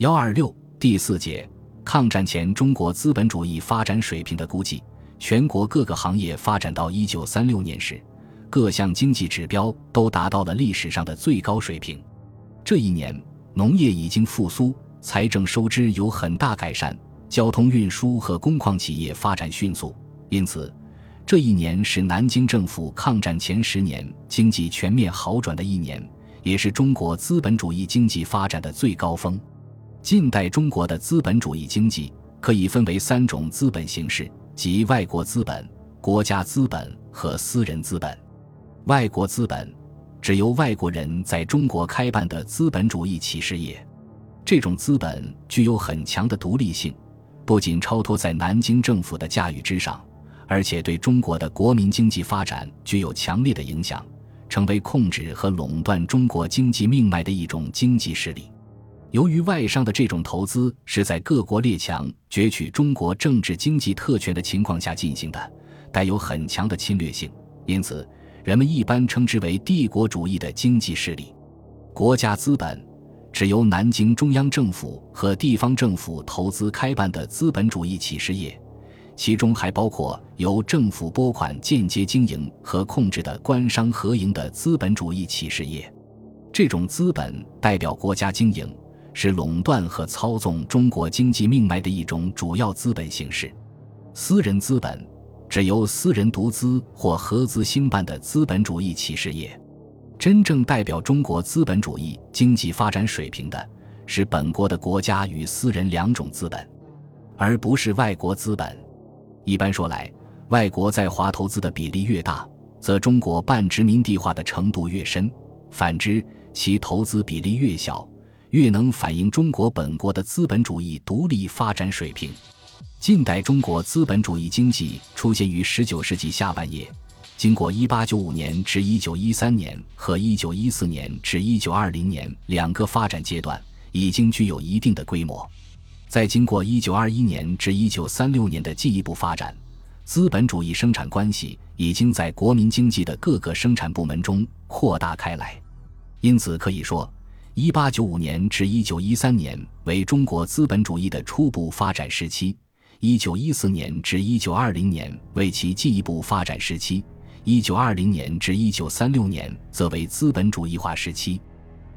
幺二六第四节，抗战前中国资本主义发展水平的估计。全国各个行业发展到一九三六年时，各项经济指标都达到了历史上的最高水平。这一年，农业已经复苏，财政收支有很大改善，交通运输和工矿企业发展迅速。因此，这一年是南京政府抗战前十年经济全面好转的一年，也是中国资本主义经济发展的最高峰。近代中国的资本主义经济可以分为三种资本形式，即外国资本、国家资本和私人资本。外国资本指由外国人在中国开办的资本主义企事业，这种资本具有很强的独立性，不仅超脱在南京政府的驾驭之上，而且对中国的国民经济发展具有强烈的影响，成为控制和垄断中国经济命脉的一种经济势力。由于外商的这种投资是在各国列强攫取中国政治经济特权的情况下进行的，带有很强的侵略性，因此人们一般称之为帝国主义的经济势力。国家资本指由南京中央政府和地方政府投资开办的资本主义企事业，其中还包括由政府拨款间接经营和控制的官商合营的资本主义企事业。这种资本代表国家经营。是垄断和操纵中国经济命脉的一种主要资本形式。私人资本指由私人独资或合资兴办的资本主义企事业。真正代表中国资本主义经济发展水平的是本国的国家与私人两种资本，而不是外国资本。一般说来，外国在华投资的比例越大，则中国半殖民地化的程度越深；反之，其投资比例越小。越能反映中国本国的资本主义独立发展水平。近代中国资本主义经济出现于十九世纪下半叶，经过一八九五年至一九一三年和一九一四年至一九二零年两个发展阶段，已经具有一定的规模。在经过一九二一年至一九三六年的进一步发展，资本主义生产关系已经在国民经济的各个生产部门中扩大开来。因此可以说。一八九五年至一九一三年为中国资本主义的初步发展时期，一九一四年至一九二零年为其进一步发展时期，一九二零年至一九三六年则为资本主义化时期。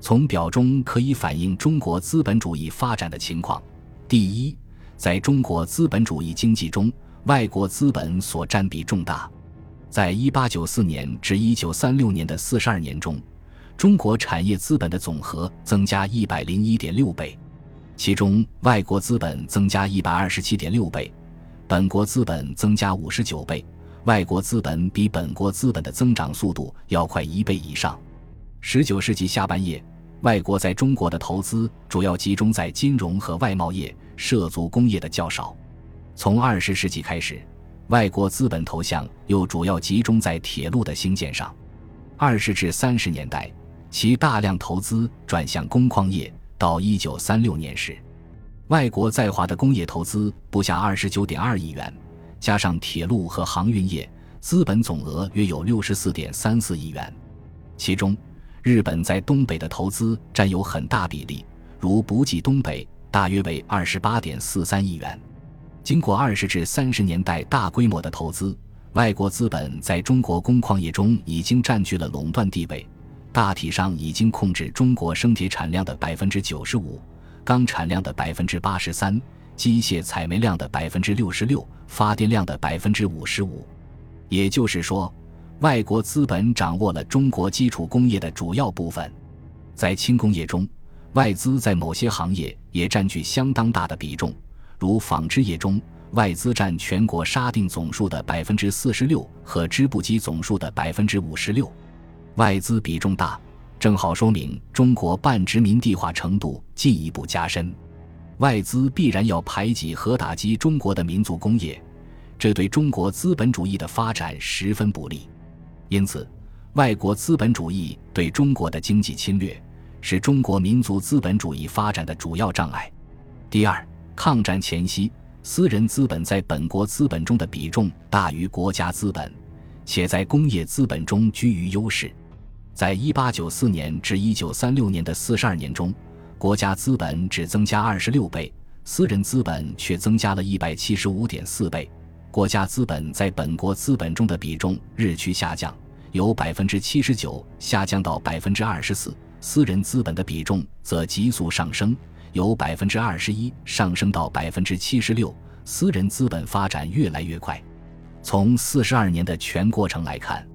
从表中可以反映中国资本主义发展的情况。第一，在中国资本主义经济中，外国资本所占比重大。在一八九四年至一九三六年的四十二年中。中国产业资本的总和增加一百零一点六倍，其中外国资本增加一百二十七点六倍，本国资本增加五十九倍。外国资本比本国资本的增长速度要快一倍以上。十九世纪下半叶，外国在中国的投资主要集中在金融和外贸业，涉足工业的较少。从二十世纪开始，外国资本投向又主要集中在铁路的兴建上。二十至三十年代。其大量投资转向工矿业。到一九三六年时，外国在华的工业投资不下二十九点二亿元，加上铁路和航运业，资本总额约有六十四点三四亿元。其中，日本在东北的投资占有很大比例，如补给东北，大约为二十八点四三亿元。经过二十至三十年代大规模的投资，外国资本在中国工矿业中已经占据了垄断地位。大体上已经控制中国生铁产量的百分之九十五，钢产量的百分之八十三，机械采煤量的百分之六十六，发电量的百分之五十五。也就是说，外国资本掌握了中国基础工业的主要部分。在轻工业中，外资在某些行业也占据相当大的比重，如纺织业中，外资占全国沙锭总数的百分之四十六和织布机总数的百分之五十六。外资比重大，正好说明中国半殖民地化程度进一步加深。外资必然要排挤和打击中国的民族工业，这对中国资本主义的发展十分不利。因此，外国资本主义对中国的经济侵略，是中国民族资本主义发展的主要障碍。第二，抗战前夕，私人资本在本国资本中的比重大于国家资本，且在工业资本中居于优势。在一八九四年至一九三六年的四十二年中，国家资本只增加二十六倍，私人资本却增加了一百七十五点四倍。国家资本在本国资本中的比重日趋下降，由百分之七十九下降到百分之二十四；私人资本的比重则急速上升，由百分之二十一上升到百分之七十六。私人资本发展越来越快。从四十二年的全过程来看，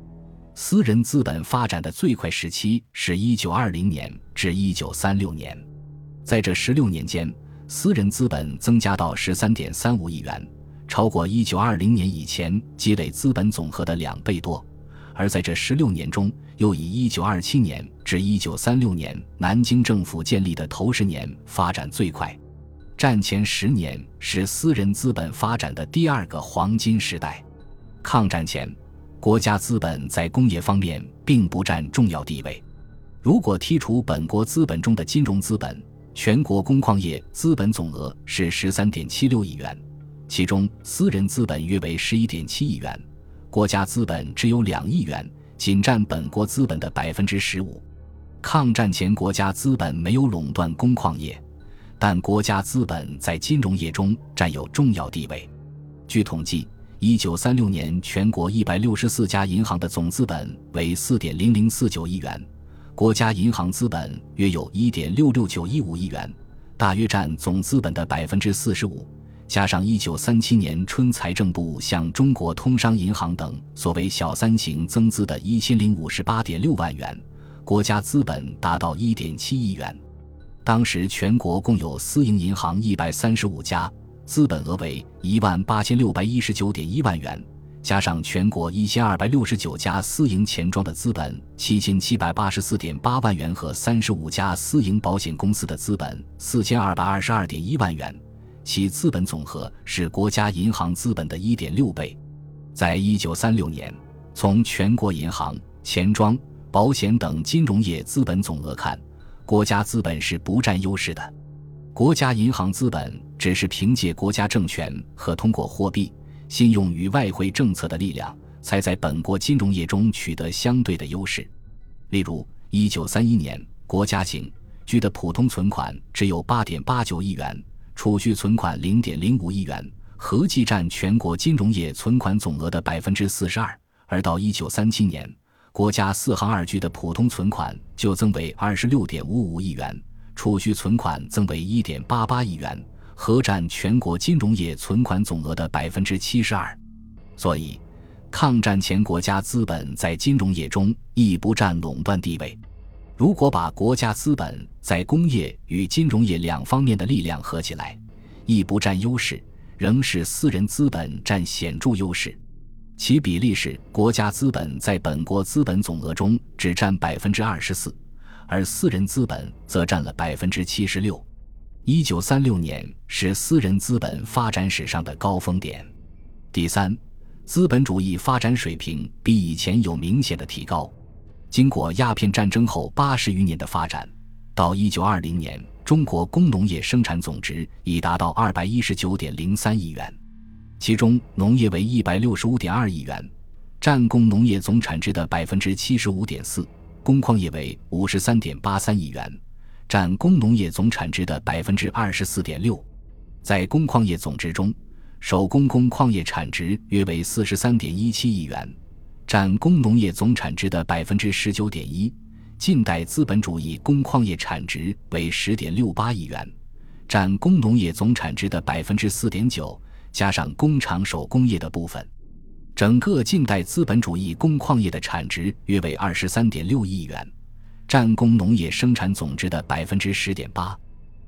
私人资本发展的最快时期是一九二零年至一九三六年，在这十六年间，私人资本增加到十三点三五亿元，超过一九二零年以前积累资本总和的两倍多。而在这十六年中，又以一九二七年至一九三六年南京政府建立的头十年发展最快。战前十年是私人资本发展的第二个黄金时代。抗战前，国家资本在工业方面并不占重要地位。如果剔除本国资本中的金融资本，全国工矿业资本总额是十三点七六亿元，其中私人资本约为十一点七亿元，国家资本只有两亿元，仅占本国资本的百分之十五。抗战前，国家资本没有垄断工矿业，但国家资本在金融业中占有重要地位。据统计。一九三六年，全国一百六十四家银行的总资本为四点零零四九亿元，国家银行资本约有一点六六九一五亿元，大约占总资本的百分之四十五。加上一九三七年春财政部向中国通商银行等所谓“小三型”增资的一千零五十八点六万元，国家资本达到一点七亿元。当时全国共有私营银行一百三十五家。资本额为一万八千六百一十九点一万元，加上全国一千二百六十九家私营钱庄的资本七千七百八十四点八万元和三十五家私营保险公司的资本四千二百二十二点一万元，其资本总和是国家银行资本的一点六倍。在一九三六年，从全国银行、钱庄、保险等金融业资本总额看，国家资本是不占优势的。国家银行资本只是凭借国家政权和通过货币、信用与外汇政策的力量，才在本国金融业中取得相对的优势。例如，一九三一年，国家行居的普通存款只有八点八九亿元，储蓄存款零点零五亿元，合计占全国金融业存款总额的百分之四十二。而到一九三七年，国家四行二居的普通存款就增为二十六点五五亿元。储蓄存款增为一点八八亿元，合占全国金融业存款总额的百分之七十二。所以，抗战前国家资本在金融业中亦不占垄断地位。如果把国家资本在工业与金融业两方面的力量合起来，亦不占优势，仍是私人资本占显著优势。其比例是：国家资本在本国资本总额中只占百分之二十四。而私人资本则占了百分之七十六。一九三六年是私人资本发展史上的高峰点。第三，资本主义发展水平比以前有明显的提高。经过鸦片战争后八十余年的发展，到一九二零年，中国工农业生产总值已达到二百一十九点零三亿元，其中农业为一百六十五点二亿元，占工农业总产值的百分之七十五点四。工矿业为五十三点八三亿元，占工农业总产值的百分之二十四点六。在工矿业总值中，手工工矿业产值约为四十三点一七亿元，占工农业总产值的百分之十九点一。近代资本主义工矿业产值为十点六八亿元，占工农业总产值的百分之四点九。加上工厂手工业的部分。整个近代资本主义工矿业的产值约为二十三点六亿元，占工农业生产总值的百分之十点八。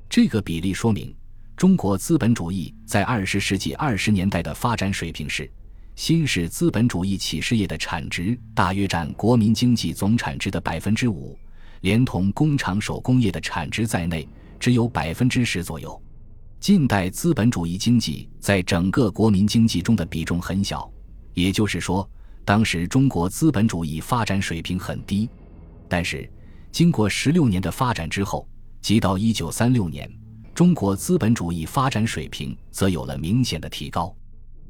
这个比例说明，中国资本主义在二十世纪二十年代的发展水平是：新式资本主义企事业的产值大约占国民经济总产值的百分之五，连同工厂手工业的产值在内，只有百分之十左右。近代资本主义经济在整个国民经济中的比重很小。也就是说，当时中国资本主义发展水平很低，但是经过十六年的发展之后，即到一九三六年，中国资本主义发展水平则有了明显的提高。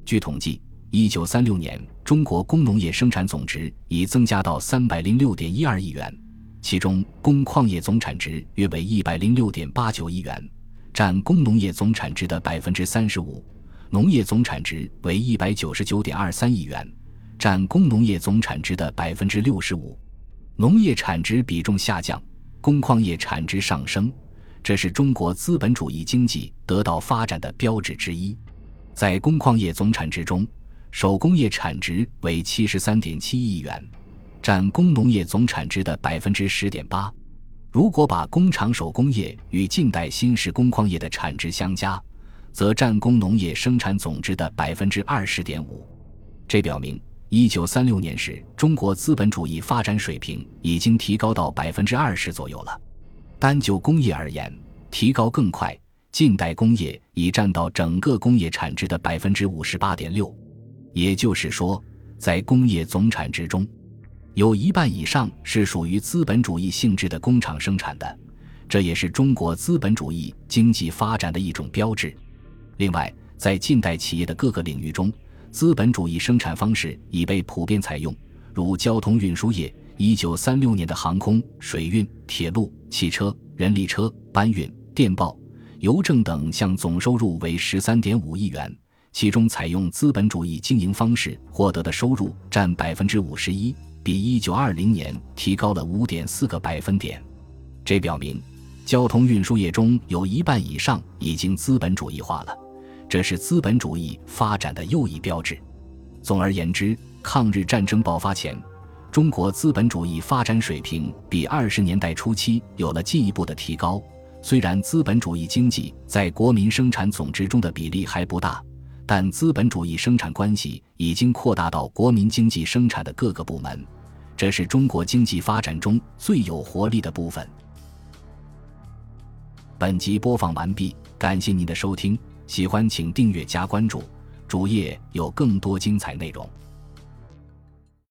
据统计，一九三六年中国工农业生产总值已增加到三百零六点一二亿元，其中工矿业总产值约为一百零六点八九亿元，占工农业总产值的百分之三十五；农业总产值为一百九十九点二三亿元，占工农业总产值的百分之六十五。农业产值比重下降，工矿业产值上升，这是中国资本主义经济得到发展的标志之一。在工矿业总产值中，手工业产值为七十三点七亿元。占工农业总产值的百分之十点八，如果把工厂手工业与近代新式工矿业的产值相加，则占工农业生产总值的百分之二十点五。这表明，一九三六年时中国资本主义发展水平已经提高到百分之二十左右了。单就工业而言，提高更快，近代工业已占到整个工业产值的百分之五十八点六。也就是说，在工业总产值中，有一半以上是属于资本主义性质的工厂生产的，这也是中国资本主义经济发展的一种标志。另外，在近代企业的各个领域中，资本主义生产方式已被普遍采用，如交通运输业，一九三六年的航空、水运、铁路、汽车、人力车、搬运、电报、邮政等项总收入为十三点五亿元，其中采用资本主义经营方式获得的收入占百分之五十一。比一九二零年提高了五点四个百分点，这表明交通运输业中有一半以上已经资本主义化了，这是资本主义发展的又一标志。总而言之，抗日战争爆发前，中国资本主义发展水平比二十年代初期有了进一步的提高。虽然资本主义经济在国民生产总值中的比例还不大，但资本主义生产关系已经扩大到国民经济生产的各个部门。这是中国经济发展中最有活力的部分。本集播放完毕，感谢您的收听，喜欢请订阅加关注，主页有更多精彩内容。